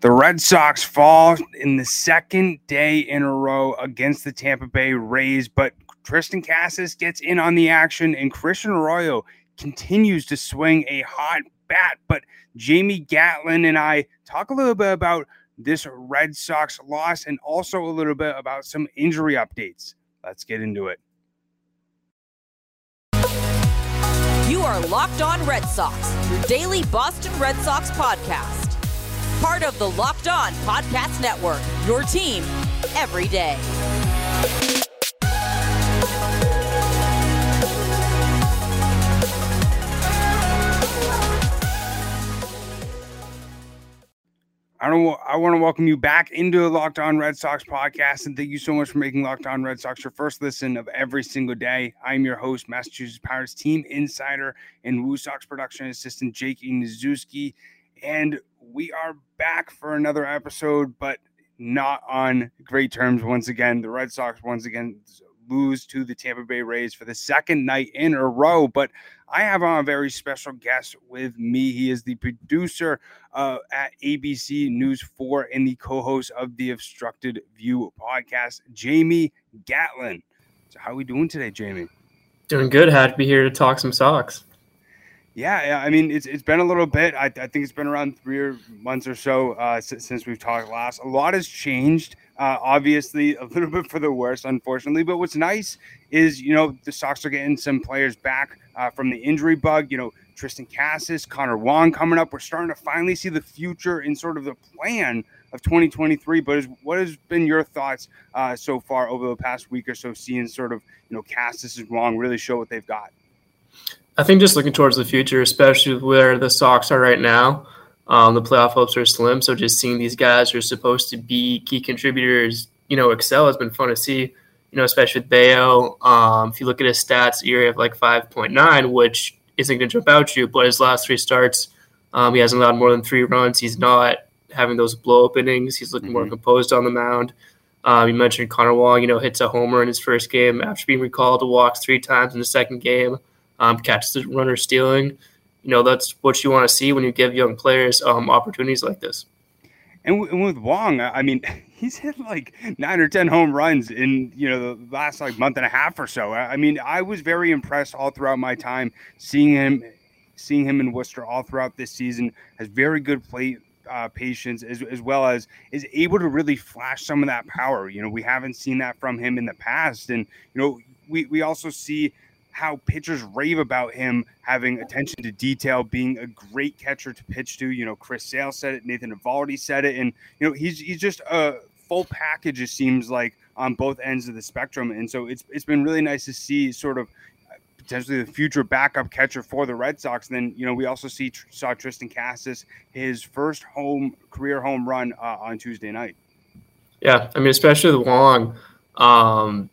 The Red Sox fall in the second day in a row against the Tampa Bay Rays, but Triston Casas gets in on the action, and Christian Arroyo continues to swing a hot bat. But Jamie Gatlin and I talk a little bit about this Red Sox loss and also a little bit about some injury updates. Let's get into it. You are Locked On Red Sox, your daily Boston Red Sox podcast part of the Locked On Podcast Network. Your team every day. I don't. I want to welcome you back into the Locked On Red Sox podcast, and thank you so much for making Locked On Red Sox your first listen of every single day. I'm your host, Massachusetts Pirates team insider and Woo Sox production assistant Jake Nazuski, and we are back for another episode, but not on great terms once again. The Red Sox once again lose to the Tampa Bay Rays for the second night in a row. But I have on a very special guest with me. He is the producer uh, at ABC News 4 and the co host of the Obstructed View podcast, Jamie Gatlin. So, how are we doing today, Jamie? Doing good. Happy to be here to talk some Sox. Yeah. I mean, it's it's been a little bit. I, I think it's been around three months or so uh, since, we've talked last. A lot has changed. Uh, obviously, a little bit for the worse, unfortunately. But what's nice is, you know, the Sox are getting some players back uh, from the injury bug. You know, Triston Casas, Connor Wong coming up. We're starting to finally see the future in sort of the plan of 2023. But is, what has been your thoughts uh, so far over the past week or so, seeing sort of, you know, Casas and Wong really show what they've got? I think just looking towards the future, especially where the Sox are right now, um, the playoff hopes are slim. So just seeing these guys who are supposed to be key contributors, you know, excel has been fun to see. You know, especially with Bello. Um, if you look at his stats, ERA of like 5.9, which isn't going to jump out you, but his last three starts, um, he hasn't allowed more than three runs. He's not having those blow up innings. He's looking mm-hmm. more composed on the mound. Um, you mentioned Connor Wong, you know, hits a homer in his first game after being recalled to walks three times in the second game um, catches the runner stealing. You know, that's what you want to see when you give young players um, opportunities like this. And, w- and with Wong, I mean, he's hit like nine or ten home runs in you know the last like month and a half or so. I mean, I was very impressed all throughout my time seeing him, seeing him in Worcester all throughout this season. Has very good plate uh, patience as, as well as is able to really flash some of that power. You know, we haven't seen that from him in the past, and you know, we we also see how pitchers rave about him having attention to detail, being a great catcher to pitch to. You know, Chris Sale said it, Nathan Eovaldi said it, and you know he's he's just a full package. It seems like on both ends of the spectrum, and so it's it's been really nice to see sort of potentially the future backup catcher for the Red Sox. And then you know we also see saw Triston Casas his first home career home run uh, on Tuesday night. Yeah, I mean especially the long. Um,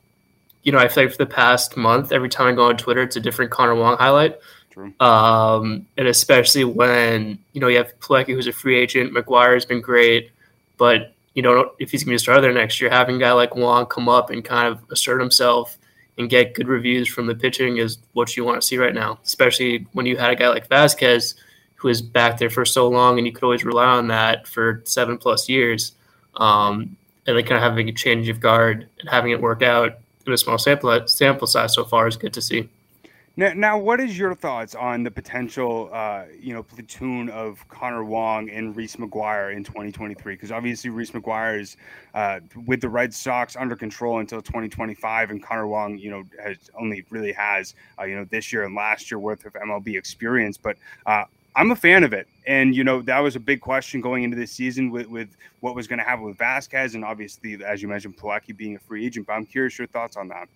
you know, I feel like for the past month, every time I go on Twitter, it's a different Connor Wong highlight. True. Um, and especially when, you know, you have Plawecki, who's a free agent. McGuire has been great. But, you know, if he's going to starter there next year, having a guy like Wong come up and kind of assert himself and get good reviews from the pitching is what you want to see right now, especially when you had a guy like Vasquez who was back there for so long and you could always rely on that for seven plus years. Um, and then kind of having a change of guard and having it work out in a small sample sample size so far is good to see. Now, now, what is your thoughts on the potential, uh, you know, platoon of Connor Wong and Reese McGuire in 2023? Because obviously Reese McGuire is uh, with the Red Sox under control until 2025, and Connor Wong, you know, has only really has, uh, you know, this year and last year worth of MLB experience. But uh, I'm a fan of it. And, you know, that was a big question going into this season with, with what was going to happen with Vasquez. And obviously, as you mentioned, Plawecki being a free agent. But I'm curious your thoughts on that.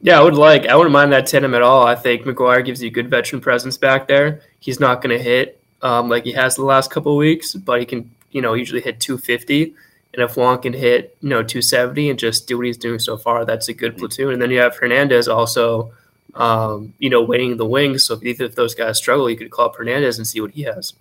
Yeah, I would like, I wouldn't mind that tandem at all. I think McGuire gives you good veteran presence back there. He's not going to hit um, like he has the last couple weeks, but he can, you know, usually hit 250. And if Wong can hit, you know, 270 and just do what he's doing so far, that's a good platoon. And then you have Hernandez also um, you know, waiting in the wings. So if either of those guys struggle, you could call up Hernandez and see what he has.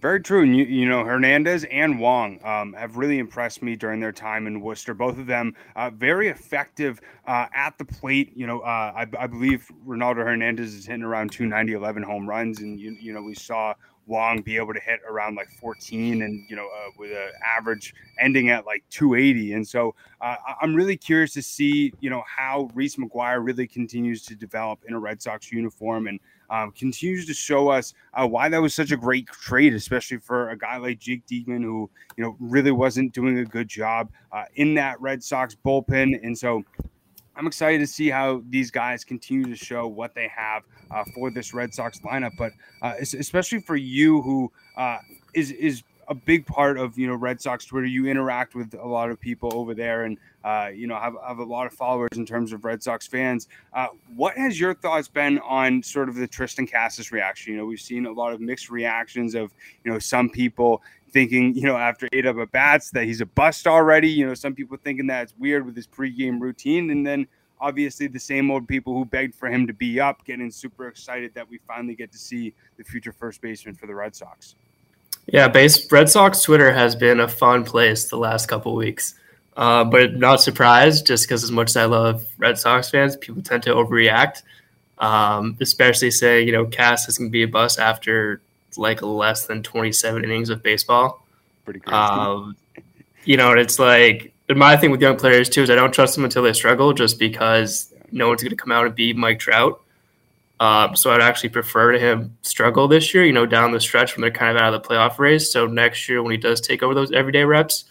Very true. And you, you know, Hernandez and Wong um, have really impressed me during their time in Worcester. Both of them uh, very effective uh, at the plate. You know, uh, I, I, believe Ronaldo Hernandez is hitting around 290, 11 home runs. And, you, you know, we saw Wong be able to hit around like 14 and, you know, uh, with an average ending at like 280. And so uh, I'm really curious to see, you know, how Reese McGuire really continues to develop in a Red Sox uniform and um, continues to show us uh, why that was such a great trade, especially for a guy like Jake Diekman, who, you know, really wasn't doing a good job uh, in that Red Sox bullpen. And so, I'm excited to see how these guys continue to show what they have uh, for this Red Sox lineup. But uh, especially for you, who uh, is is a big part of you know Red Sox Twitter. You interact with a lot of people over there, and uh, you know have, have a lot of followers in terms of Red Sox fans. Uh, what has your thoughts been on sort of the Triston Casas reaction? You know, we've seen a lot of mixed reactions of you know some people thinking, you know, after eight up at bats that he's a bust already. You know, some people thinking that it's weird with his pregame routine. And then obviously the same old people who begged for him to be up getting super excited that we finally get to see the future first baseman for the Red Sox. Yeah, base Red Sox Twitter has been a fun place the last couple weeks. Uh, but not surprised just because as much as I love Red Sox fans, people tend to overreact. Um, especially saying, you know, Cass is going to be a bust after like less than 27 innings of baseball. Pretty crazy. Um, you know, it's like my thing with young players too is I don't trust them until they struggle, just because no one's going to come out and beat Mike Trout. Uh, so I'd actually prefer to him struggle this year, you know, down the stretch when they're kind of out of the playoff race. So next year, when he does take over those everyday reps,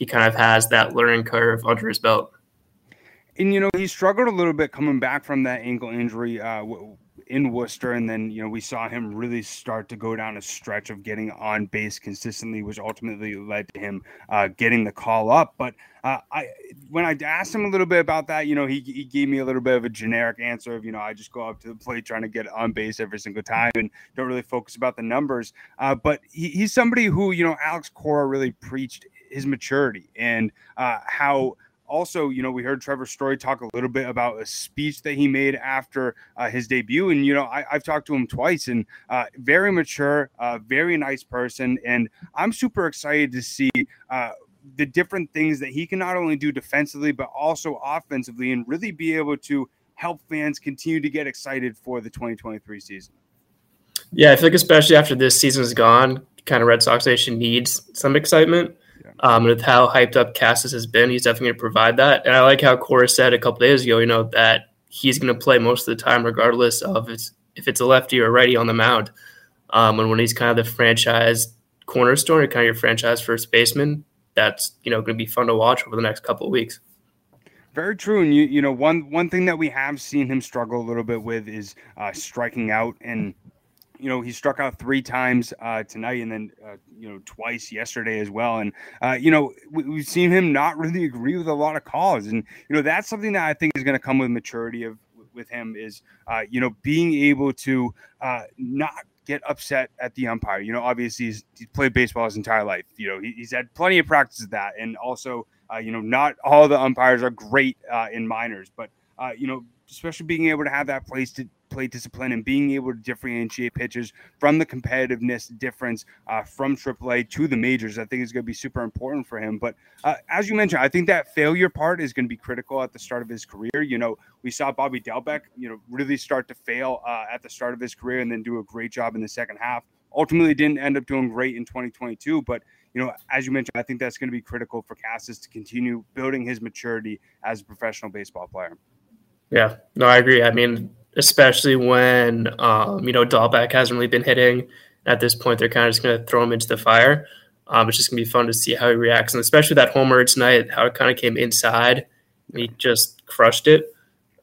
he kind of has that learning curve under his belt. And you know, he struggled a little bit coming back from that ankle injury. Uh, in Worcester, and then you know we saw him really start to go down a stretch of getting on base consistently, which ultimately led to him uh, getting the call up. But uh, I, when I asked him a little bit about that, you know, he, he gave me a little bit of a generic answer of you know I just go up to the plate trying to get on base every single time and don't really focus about the numbers. Uh, but he, he's somebody who you know Alex Cora really preached his maturity and uh, how also, you know, we heard Trevor Story talk a little bit about a speech that he made after uh, his debut. And, you know, I, have talked to him twice and uh, very mature, uh, very nice person. And I'm super excited to see uh, the different things that he can not only do defensively, but also offensively and really be able to help fans continue to get excited for the 2023 season. Yeah, I feel like especially after this season is gone, kind of Red Sox Nation needs some excitement. Um, with how hyped up Casas has been, he's definitely going to provide that. And I like how Cora said a couple days ago, you know, that he's going to play most of the time, regardless of it's, if it's a lefty or a righty on the mound. Um, and when he's kind of the franchise cornerstone or kind of your franchise first baseman, that's you know going to be fun to watch over the next couple of weeks. Very true, and you you know one one thing that we have seen him struggle a little bit with is uh, striking out, and you know, he struck out three times uh, tonight and then, uh, you know, twice yesterday as well. And, uh, you know, we, have seen him not really agree with a lot of calls. And, you know, that's something that I think is going to come with maturity of with him is, uh, you know, being able to uh, not get upset at the umpire. You know, obviously he's, he's played baseball his entire life. You know, he, he's had plenty of practice of that. And also, uh, you know, not all the umpires are great in minors, but, you know, especially being able to have that place to play discipline and being able to differentiate pitches from the competitiveness difference uh, from AAA to the majors, I think is going to be super important for him. But uh, as you mentioned, I think that failure part is going to be critical at the start of his career. You know, we saw Bobby Dalbec, you know, really start to fail uh, at the start of his career and then do a great job in the second half. Ultimately, didn't end up doing great in 2022, but you know, as you mentioned, I think that's going to be critical for Casas to continue building his maturity as a professional baseball player. Yeah, no, I agree. I mean, especially when um, you know Dalbec hasn't really been hitting. At this point, they're kind of just going to throw him into the fire. Um, it's just going to be fun to see how he reacts, and especially that homer tonight, how it kind of came inside. He just crushed it.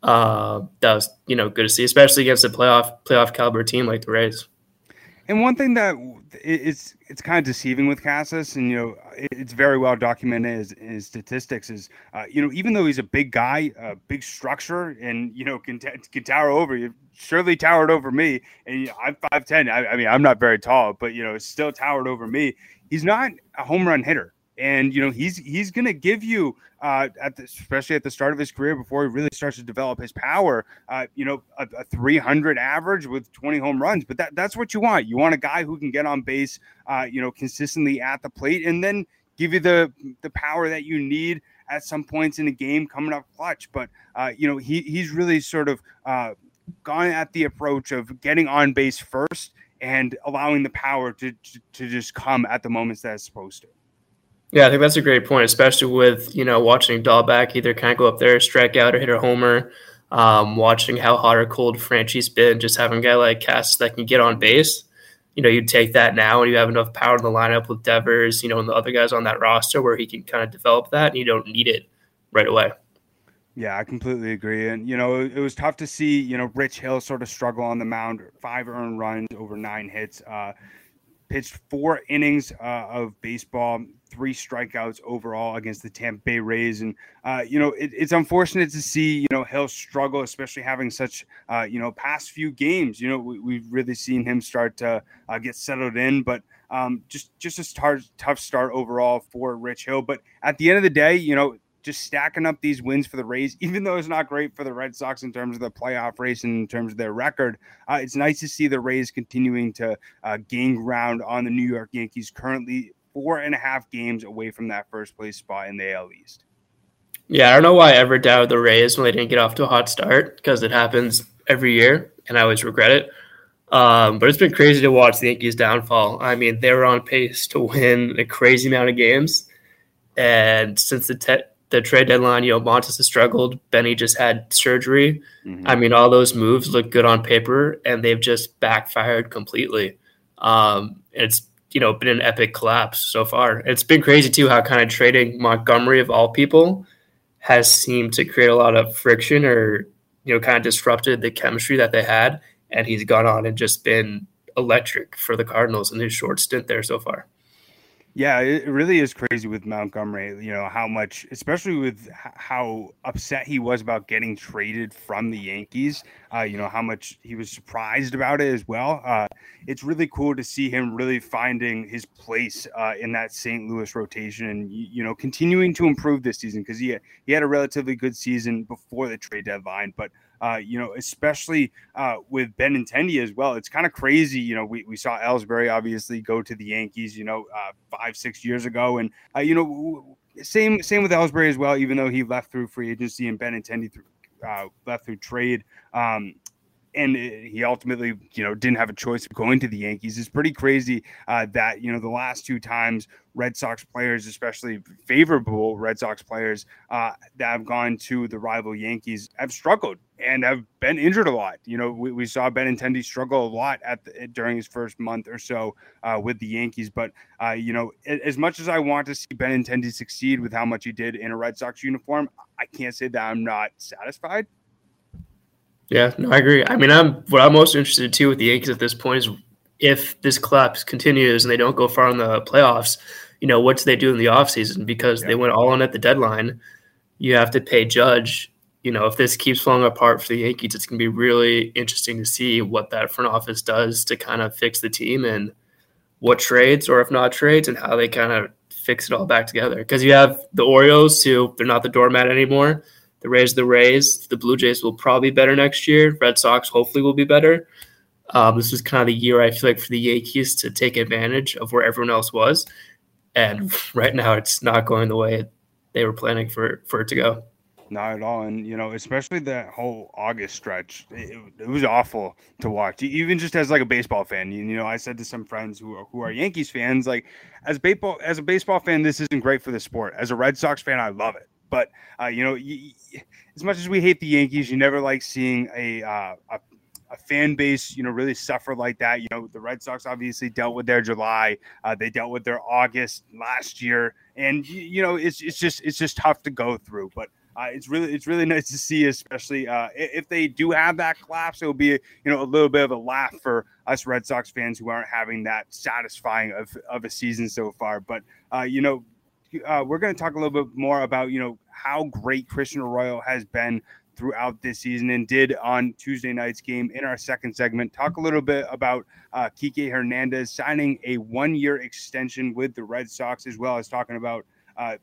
Uh, that was you know good to see, especially against a playoff playoff caliber team like the Rays. And one thing that it's it's kind of deceiving with Casas, and you know it's very well documented in statistics. Is uh, you know even though he's a big guy, a big structure, and you know can, can tower over you, surely towered over me, and you know, I'm five ten. I, I mean I'm not very tall, but you know still towered over me. He's not a home run hitter and you know he's he's going to give you uh, at the, especially at the start of his career before he really starts to develop his power uh, you know a, a, 300 average with 20 home runs. But that that's what you want. You want a guy who can get on base uh, you know consistently at the plate and then give you the the power that you need at some points in the game coming up clutch. But uh, you know he he's really sort of uh, gone at the approach of getting on base first and allowing the power to, to, to just come at the moments that it's supposed to. Yeah, I think that's a great point, especially with you know watching Dalbec either kind of go up there, strike out, or hit a homer. Um, watching how hot or cold Franchy's been, just having a guy like Cass that can get on base. You know, you take that now, and you have enough power in the lineup with Devers, you know, and the other guys on that roster where he can kind of develop that, and you don't need it right away. Yeah, I completely agree. And, you know, it, it, was tough to see, you know, Rich Hill sort of struggle on the mound, five earned runs over nine hits. Uh, pitched four innings uh, of baseball, three strikeouts overall against the Tampa Bay Rays. And, uh, you know, it, it's unfortunate to see, you know, Hill struggle, especially having such, uh, you know, past few games. You know, we, have really seen him start to uh, get settled in, but um, just, just a tough start overall for Rich Hill. But at the end of the day, you know, just stacking up these wins for the Rays, even though it's not great for the Red Sox in terms of the playoff race and in terms of their record. Uh, it's nice to see the Rays continuing to uh, gain ground on the New York Yankees, currently four and a half games away from that first place spot in the AL East. Yeah, I don't know why I ever doubted the Rays when they didn't get off to a hot start because it happens every year, and I always regret it. Um, but it's been crazy to watch the Yankees' downfall. I mean, they were on pace to win a crazy amount of games, and since the te- the trade deadline, you know, Montas has struggled. Benny just had surgery. Mm-hmm. I mean, all those moves look good on paper, and they've just backfired completely. Um, it's you know been an epic collapse so far. It's been crazy too how kind of trading Montgomery of all people has seemed to create a lot of friction or you know kind of disrupted the chemistry that they had, and he's gone on and just been electric for the Cardinals in his short stint there so far. Yeah, it really is crazy with Montgomery. You know how much, especially with how upset he was about getting traded from the Yankees. Uh, you know how much he was surprised about it as well. Uh, it's really cool to see him really finding his place uh, in that St. Louis rotation, and you know continuing to improve this season because he he had a relatively good season before the trade deadline, but uh, you know, especially uh, with Benintendi as well. It's kind of crazy. You know, we, we saw Ellsbury obviously go to the Yankees, you know, uh, five, six years ago. And, uh, you know, same same with Ellsbury as well, even though he left through free agency and Benintendi through, uh, left through trade. Um, and he ultimately, you know, didn't have a choice of going to the Yankees. It's pretty crazy uh, that you know the last two times Red Sox players, especially favorable Red Sox players uh, that have gone to the rival Yankees, have struggled and have been injured a lot. You know, we, we saw Benintendi struggle a lot at the, during his first month or so uh, with the Yankees. But uh, you know, as much as I want to see Benintendi succeed with how much he did in a Red Sox uniform, I can't say that I'm not satisfied. Yeah, no, I agree. I mean, I'm what I'm most interested too with the Yankees at this point is if this collapse continues and they don't go far in the playoffs, you know, what do they do in the offseason? Because yeah. they went all in at the deadline. You have to pay Judge. You know, if this keeps falling apart for the Yankees, it's going to be really interesting to see what that front office does to kind of fix the team and what trades, or if not trades, and how they kind of fix it all back together. Because you have the Orioles, who they're not the doormat anymore the Rays, the Rays. The Blue Jays will probably be better next year. Red Sox hopefully will be better. Um, this was kind of the year I feel like for the Yankees to take advantage of where everyone else was, and right now it's not going the way they were planning for for it to go. Not at all, and you know, especially that whole August stretch, it, it, was awful to watch. Even just as like a baseball fan, you, you know, I said to some friends who are who are Yankees fans, like as baseball as a baseball fan, this isn't great for the sport. As a Red Sox fan, I love it. But uh, you know, y- y- as much as we hate the Yankees, you never like seeing a, uh, a a fan base, you know, really suffer like that. You know, the Red Sox obviously dealt with their July, uh, they dealt with their August last year, and you know, it's it's just it's just tough to go through. But uh, it's really it's really nice to see, especially uh, if they do have that collapse. It'll be you know a little bit of a laugh for us Red Sox fans who aren't having that satisfying of, of a season so far. But uh, you know, uh, we're going to talk a little bit more about you know how great Christian Arroyo has been throughout this season and did on Tuesday night's game in our second segment. Talk a little bit about uh, Kike Hernandez signing a one-year extension with the Red Sox, as well as talking about. Uh,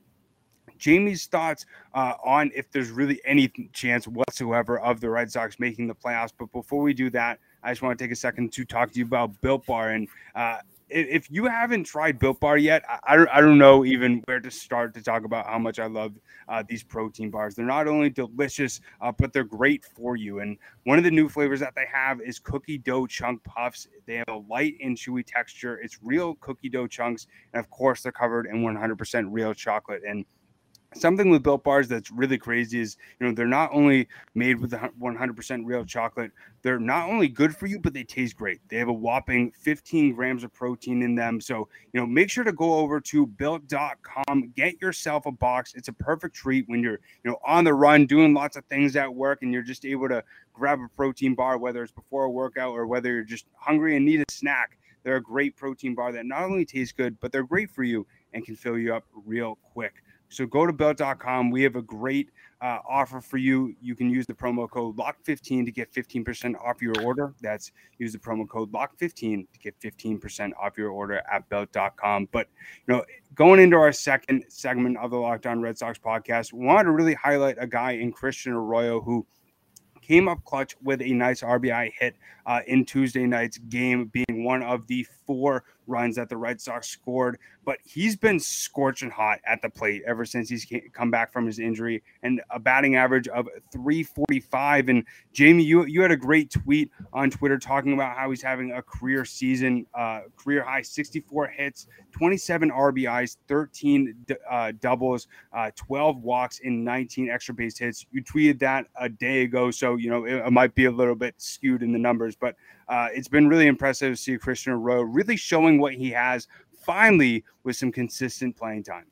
Jamie's thoughts uh, on if there's really any chance whatsoever of the Red Sox making the playoffs. But before we do that, I just want to take a second to talk to you about Built Bar. And uh, if you haven't tried Built Bar yet, I, don't, I don't know even where to start to talk about how much I love uh, these protein bars. They're not only delicious, uh, but they're great for you. And one of the new flavors that they have is cookie dough chunk puffs. They have a light and chewy texture. It's real cookie dough chunks, and of course, they're covered in 100% real chocolate. And something with built bars that's really crazy is you know they're not only made with 100% real chocolate they're not only good for you but they taste great. They have a whopping 15 grams of protein in them. So you know make sure to go over to built.com get yourself a box. It's a perfect treat when you're you know on the run doing lots of things at work and you're just able to grab a protein bar whether it's before a workout or whether you're just hungry and need a snack. They're a great protein bar that not only tastes good but they're great for you and can fill you up real quick so go to built.com. We have a great uh, offer for you. You can use the promo code LOCK15 to get 15% off your order. That's use the promo code LOCK15 to get 15% off your order at built.com. But, you know, going into our second segment of the Locked On Red Sox podcast, we wanted to really highlight a guy in Christian Arroyo who came up clutch with a nice RBI hit uh, in Tuesday night's game, being one of the four runs that the Red Sox scored. But he's been scorching hot at the plate ever since he's come back from his injury and a batting average of 345. And Jamie, you, you had a great tweet on Twitter talking about how he's having a career season, uh, career high 64 hits, 27 RBIs, 13 uh, doubles, uh, 12 walks, in 19 extra base hits. You tweeted that a day ago. So, you know, it, it might be a little bit skewed in the numbers, but uh, it's been really impressive to see Christian Arroyo really showing what he has finally with some consistent playing time.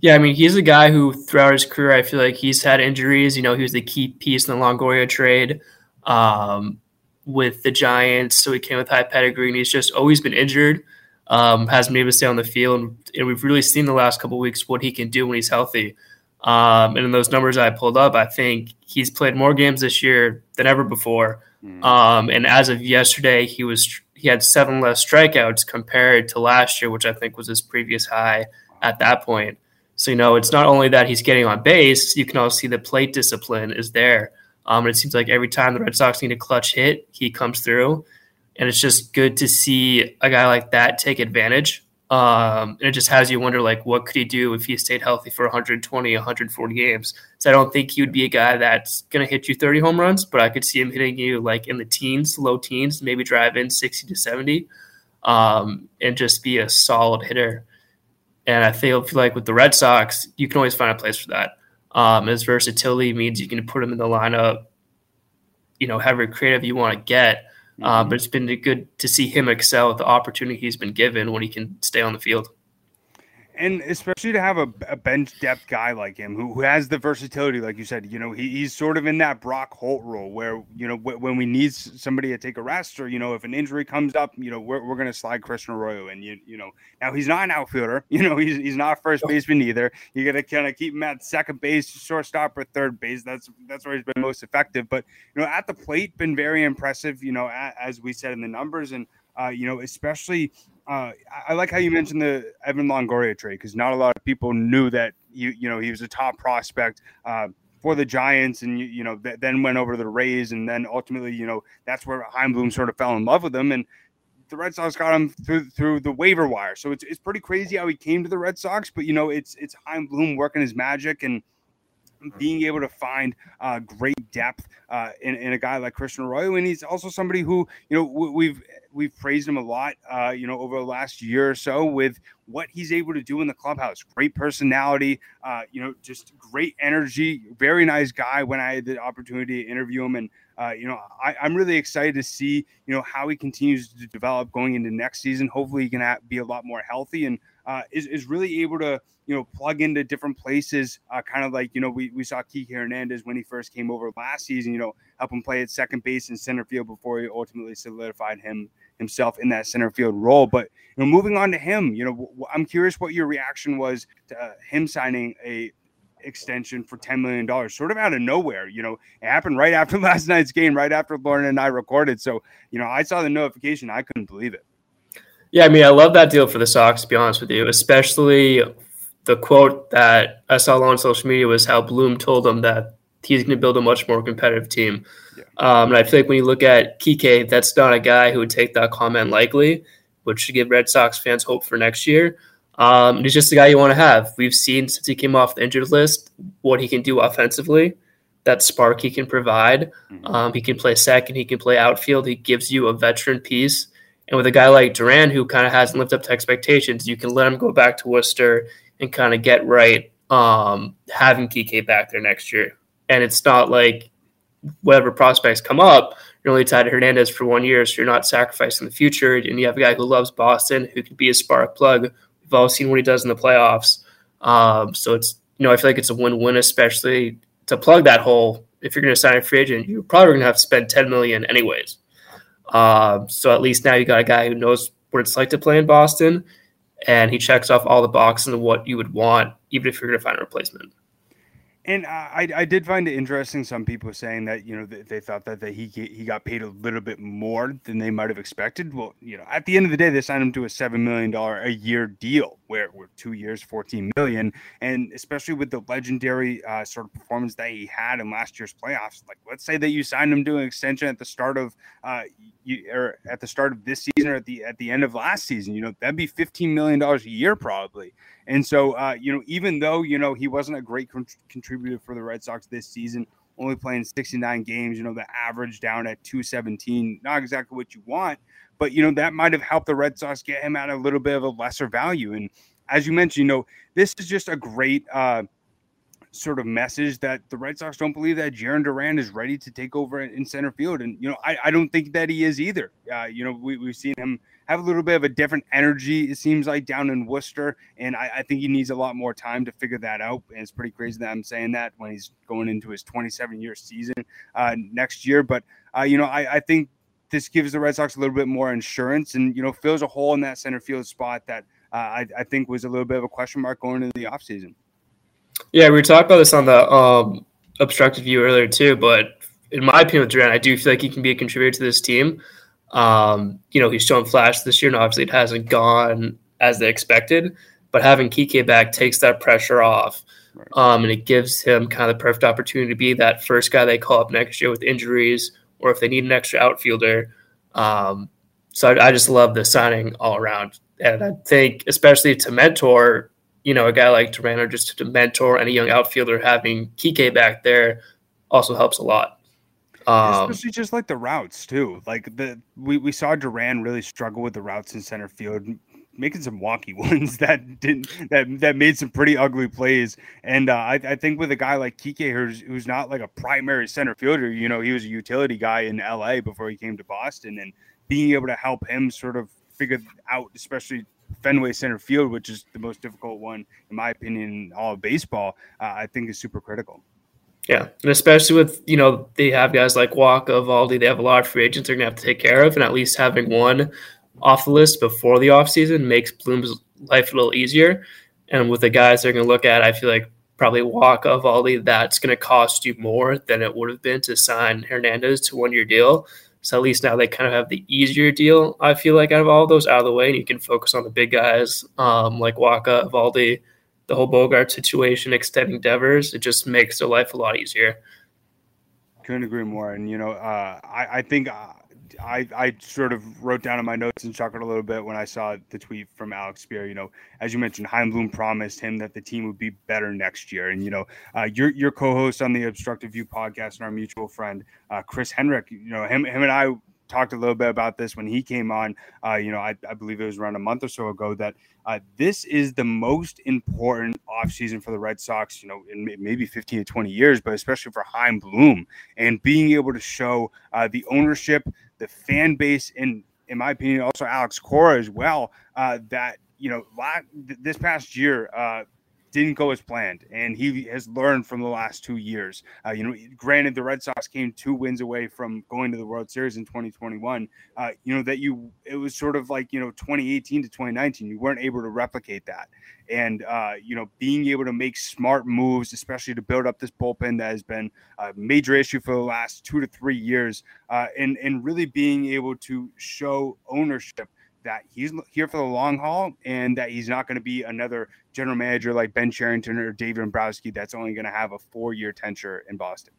Yeah, I mean, he's a guy who throughout his career, I feel like he's had injuries. You know, he was the key piece in the Longoria trade um, with the Giants. So he came with high pedigree, and he's just always been injured. Um, hasn't been able to stay on the field, and, and we've really seen the last couple weeks what he can do when he's healthy. Um, and in those numbers I pulled up, I think he's played more games this year than ever before. Mm. Um, and as of yesterday, he was he had seven less strikeouts compared to last year, which I think was his previous high at that point. So you know, it's not only that he's getting on base; you can also see the plate discipline is there. Um, and it seems like every time the Red Sox need a clutch hit, he comes through, and it's just good to see a guy like that take advantage um, and it just has you wonder, like, what could he do if he stayed healthy for 120, 140 games? So I don't think he would be a guy that's going to hit you 30 home runs, but I could see him hitting you like in the teens, low teens, maybe drive in 60 to 70, um, and just be a solid hitter. And I feel, feel like with the Red Sox, you can always find a place for that. Um, his versatility means you can put him in the lineup, you know, however creative you want to get. Uh, mm-hmm. but it's been good to see him excel at the opportunity he's been given when he can stay on the field and especially to have a, a, bench depth guy like him who, who has the versatility, like you said, you know, he, he's sort of in that Brock Holt role where, you know, w- when we need somebody to take a rest or, you know, if an injury comes up, you know, we're, we're going to slide Christian Arroyo and you, you know, now he's not an outfielder, you know, he's, he's not first baseman either. You got to kind of keep him at second base, shortstop or third base. That's, that's where he's been most effective. But, you know, at the plate, been very impressive, you know, as we said in the numbers and, uh, you know, especially uh, I like how you mentioned the Evan Longoria trade because not a lot of people knew that you you know he was a top prospect uh, for the Giants, and you, you know th- then went over to the Rays, and then ultimately you know that's where Chaim Bloom sort of fell in love with him, and the Red Sox got him through through the waiver wire. So it's it's pretty crazy how he came to the Red Sox, but you know it's it's Chaim Bloom working his magic and being able to find uh, great depth uh, in, in, a guy like Christian Arroyo, and he's also somebody who you know we've we've praised him a lot, uh, you know, over the last year or so with what he's able to do in the clubhouse. Great personality, uh, you know, just great energy. Very nice guy. When I had the opportunity to interview him, and uh, you know, I, am really excited to see you know how he continues to develop going into next season. Hopefully, he can have, be a lot more healthy and uh, is, is really able to you know plug into different places uh, kind of like you know we, we saw Kike Hernandez when he first came over last season you know help him play at second base and center field before he ultimately solidified him himself in that center field role. But you know moving on to him you know I'm curious what your reaction was to uh, him signing a extension for $10 million sort of out of nowhere you know. It happened right after last night's game right after Lauren and I recorded. So you know I saw the notification. I couldn't believe it. Yeah, I mean, I love that deal for the Sox, to be honest with you, especially the quote that I saw on social media was how Bloom told them that he's going to build a much more competitive team. Yeah. Um, and I feel like when you look at Kike, that's not a guy who would take that comment lightly. which should give Red Sox fans hope for next year. Um, he's just a guy you want to have. We've seen since he came off the injured list what he can do offensively, that spark he can provide. Mm-hmm. Um, he can play second, he can play outfield. He gives you a veteran piece. And with a guy like Duran, who kind of hasn't lived up to expectations, you can let him go back to Worcester and kind of get right um, having Kike back there next year. And it's not like whatever prospects come up, you're only tied to Hernandez for one year, so you're not sacrificing the future. And you have a guy who loves Boston, who could be a spark plug. We've all seen what he does in the playoffs. Um, so it's you know I feel like it's a win-win, especially to plug that hole. If you're going to sign a free agent, you're probably going to have to spend 10 million anyways. Uh, so at least now you got a guy who knows what it's like to play in Boston, and he checks off all the boxes of what you would want, even if you're going to find a replacement. And I, I did find it interesting. Some people saying that you know they thought that, that he he got paid a little bit more than they might have expected. Well, you know, at the end of the day, they signed him to a seven million dollar a year deal, where two years, fourteen million, and especially with the legendary uh, sort of performance that he had in last year's playoffs. Like, let's say that you signed him to an extension at the start of uh, you, or at the start of this season or at the at the end of last season. You know, that'd be fifteen million dollars a year probably. And so, uh, you know, even though, you know, he wasn't a great con- contributor for the Red Sox this season, only playing 69 games, you know, the average down at 217, not exactly what you want, but, you know, that might have helped the Red Sox get him at a little bit of a lesser value. And as you mentioned, you know, this is just a great, uh, sort of message that the Red Sox don't believe that Jarren Duran is ready to take over in center field. And, you know, I, I don't think that he is either. Uh, you know, we, we've seen him have a little bit of a different energy, it seems like, down in Worcester. And I, I, think he needs a lot more time to figure that out. And it's pretty crazy that I'm saying that when he's going into his 27 year season uh, next year. But, uh, you know, I, I think this gives the Red Sox a little bit more insurance and, you know, fills a hole in that center field spot that uh, I, I, think was a little bit of a question mark going into the offseason. Yeah, we talked about this on the um, obstructed view earlier, too. But in my opinion, with Duran, I do feel like he can be a contributor to this team. Um, you know, he's shown flash this year, and obviously it hasn't gone as they expected. But having Kike back takes that pressure off, um, and it gives him kind of the perfect opportunity to be that first guy they call up next year with injuries, or if they need an extra outfielder. Um, so I, I, just love the signing all around, and I think especially to mentor, you know, a guy like Duran or just to mentor any young outfielder, having Kike back there also helps a lot. Um, Especially just like the routes too. Like the we, we saw Duran really struggle with the routes in center field, making some wonky ones that didn't that that made some pretty ugly plays. And uh, I, I think with a guy like Kike, who's who's not like a primary center fielder, you know, he was a utility guy in LA before he came to Boston, and being able to help him sort of figure out, especially Fenway center field, which is the most difficult one in my opinion in all of baseball, uh, I think is super critical. Yeah, and especially with you know they have guys like Wacha, Eovaldi, they have a lot of free agents they're gonna have to take care of, and at least having one off the list before the offseason makes Bloom's life a little easier. And with the guys they're gonna look at, I feel like probably Wacha, Eovaldi, that's gonna cost you more than it would have been to sign Hernandez to one year deal. So at least now they kind of have the easier deal. I feel like out of all those out of the way, and you can focus on the big guys um, like Wacha, Eovaldi the whole Bogaerts situation, extending Devers, it just makes their life a lot easier. Couldn't agree more. And you know, uh, I, I think uh, I, I sort of wrote down in my notes and chuckled a little bit when I saw the tweet from Alex Speier. You know, as you mentioned, Chaim Bloom promised him that the team would be better next year. And you know, uh, your your co-host on the Obstructed View podcast and our mutual friend uh, Chris Henrik, you know, him him and I talked a little bit about this when he came on. Uh, you know, I, I, believe it was around a month or so ago that uh, this is the most important offseason for the Red Sox, you know, in maybe 15 to 20 years, but especially for Chaim Bloom and being able to show uh, the ownership, the fan base, and in my opinion, also Alex Cora as well, uh, that, you know, this past year, uh, didn't go as planned, and he has learned from the last two years. Uh, you know, granted, the Red Sox came two wins away from going to the World Series in 2021. Uh, you know that you it was sort of like you know 2018 to 2019. You weren't able to replicate that, and uh, you know being able to make smart moves, especially to build up this bullpen that has been a major issue for the last two to three years, uh, and and really being able to show ownership that he's here for the long haul and that he's not going to be another general manager like Ben Cherington or David Dombrowski that's only going to have a four year tenure in Boston.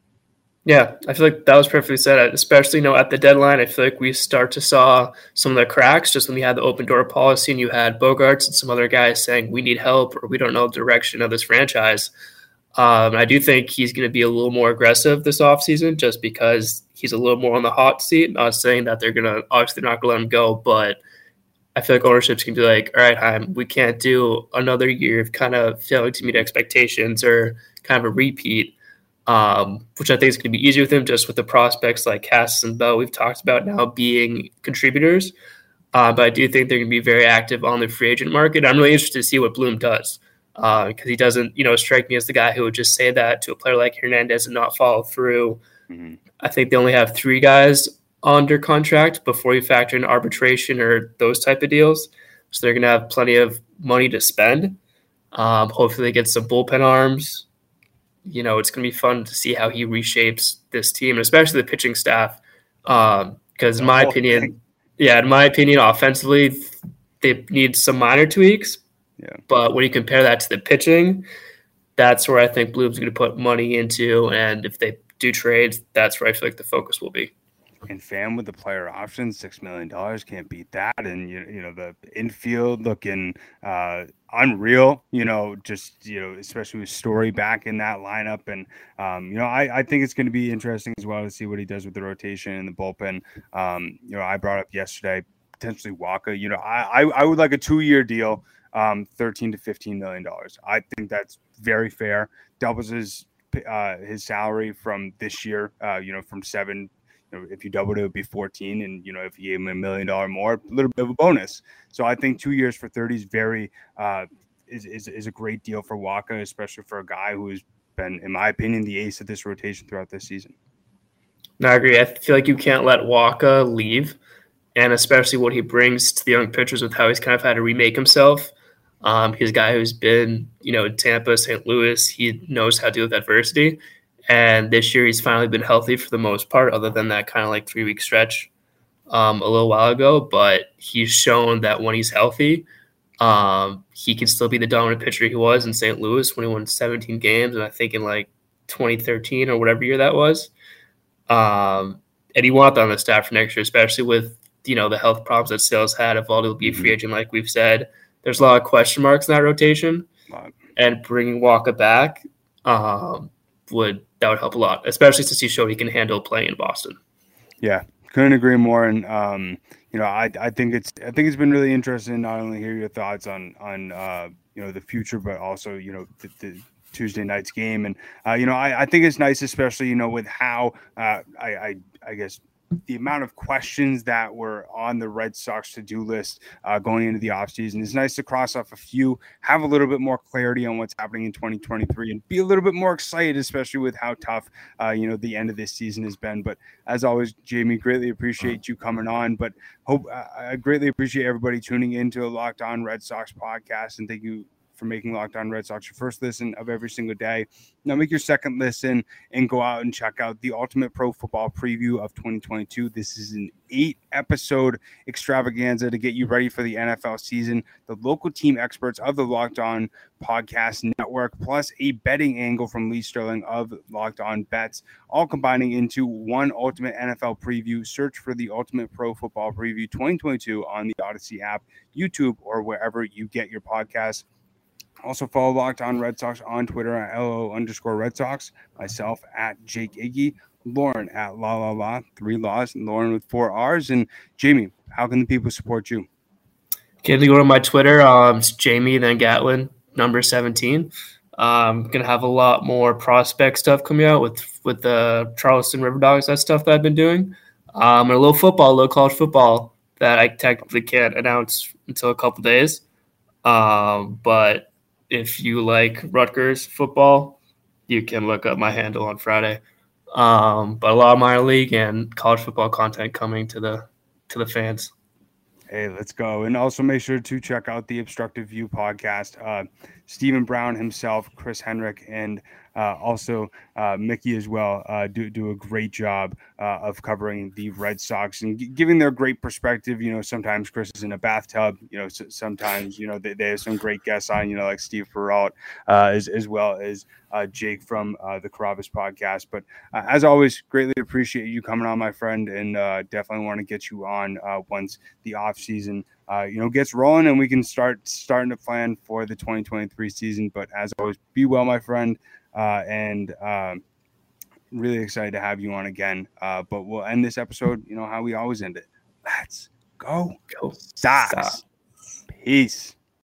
Yeah, I feel like that was perfectly said. Especially, you know, at the deadline, I feel like we start to saw some of the cracks just when we had the open door policy and you had Bogaerts and some other guys saying we need help or we don't know the direction of this franchise. Um, I do think he's going to be a little more aggressive this offseason just because he's a little more on the hot seat. Not saying that they're going to obviously not going to let him go, but I feel like ownership's going to be like, all right, Chaim, we can't do another year of kind of failing to meet expectations or kind of a repeat um, which I think is going to be easier with them just with the prospects like Cass and Bell we've talked about now being contributors. Uh, but I do think they're going to be very active on the free agent market. I'm really interested to see what Bloom does because uh, he doesn't, you know, strike me as the guy who would just say that to a player like Hernandez and not follow through. Mm-hmm. I think they only have three guys under contract before you factor in arbitration or those type of deals. So they're going to have plenty of money to spend. Um, hopefully, they get some bullpen arms you know, it's going to be fun to see how he reshapes this team, especially the pitching staff. Because, um, in my opinion, yeah, in my opinion, offensively, they need some minor tweaks. Yeah. But when you compare that to the pitching, that's where I think Bloom's going to put money into. And if they do trades, that's where I feel like the focus will be and Pham with the player options, six million dollars can't beat that. And you you know the infield looking uh, unreal. You know, just you know, especially with Story back in that lineup, and um, you know, I, I think it's going to be interesting as well to see what he does with the rotation and the bullpen. Um, you know, I brought up yesterday potentially Wacha. You know, I I, I would like a two year deal, um, thirteen to fifteen million dollars. I think that's very fair. Doubles his uh, his salary from this year, uh, you know, from seven if you doubled it, it would be 14. And, you know, if you gave him a million dollar more, a little bit of a bonus. So I think two years for 30 is very, uh, is, is, is a great deal for Wacha, especially for a guy who's been, in my opinion, the ace of this rotation throughout this season. No, I agree. I feel like you can't let Wacha leave, and especially what he brings to the young pitchers with how he's kind of had to remake himself. Um, he's a guy who's been, you know, in Tampa, St. Louis. He knows how to deal with adversity. And this year, he's finally been healthy for the most part, other than that kind of like three week stretch um, a little while ago. But he's shown that when he's healthy, um, he can still be the dominant pitcher he was in St. Louis when he won 17 games, and I think in like 2013 or whatever year that was. Um, and he want on the staff for next year, especially with you know the health problems that Sale's had. Eovaldi will be a free mm-hmm. agent, like we've said, there's a lot of question marks in that rotation. And bringing Wacha back um, would that would help a lot, especially since he showed he can handle playing in Boston. Yeah, couldn't agree more. And um, you know, I, I think it's I think it's been really interesting not only hear your thoughts on on uh, you know the future, but also you know the, the Tuesday night's game. And uh, you know, I, I think it's nice, especially you know with how uh, I, I I guess the amount of questions that were on the Red Sox to do list uh, going into the offseason. It's nice to cross off a few, have a little bit more clarity on what's happening in 2023, and be a little bit more excited, especially with how tough, uh, you know, the end of this season has been. But as always, Jamie, greatly appreciate you coming on. But hope I greatly appreciate everybody tuning in to a Locked On Red Sox podcast, and thank you for making Locked On Red Sox your first listen of every single day. Now make your second listen and go out and check out the Ultimate Pro Football Preview of 2022. This is an eight episode extravaganza to get you ready for the NFL season. The local team experts of the Locked On Podcast Network, plus a betting angle from Lee Sterling of Locked On Bets, all combining into one ultimate NFL preview. Search for the Ultimate Pro Football Preview 2022 on the Odyssey app, YouTube, or wherever you get your podcasts. Also follow Locked On Red Sox on Twitter at LO underscore Red Sox. Myself at Jake Iggy. Lauren at La La La, three laws, and Lauren with four R's. And Jamie, how can the people support you? Can they go to my Twitter? Um, it's Jamie then Gatlin, number 17. I'm um, gonna have a lot more prospect stuff coming out with with the Charleston River Dogs, that stuff that I've been doing. Um, a little football, a little college football that I technically can't announce until a couple days. Um, but if you like Rutgers football, you can look up my handle on Friday. Um, but a lot of minor league and college football content coming to the to the fans. Hey, let's go. And also make sure to check out the Obstructed View podcast. Uh, Stephen Brown himself, Chris Henrik, and uh, also uh, Mickey as well uh, do do a great job uh, of covering the Red Sox and g- giving their great perspective. You know, sometimes Chris is in a bathtub. You know, sometimes you know they, they have some great guests on. You know, like Steve Perrault, uh, as as well as uh, Jake from the Carrabis podcast. But as always, greatly appreciate you coming on, my friend, and definitely want to get you on once the off season. Uh, you know, gets rolling and we can start starting to plan for the 2023 season. But as always, be well, my friend, and um, really excited to have you on again. but we'll end this episode, you know, how we always end it. Let's go, go, Sox. Peace.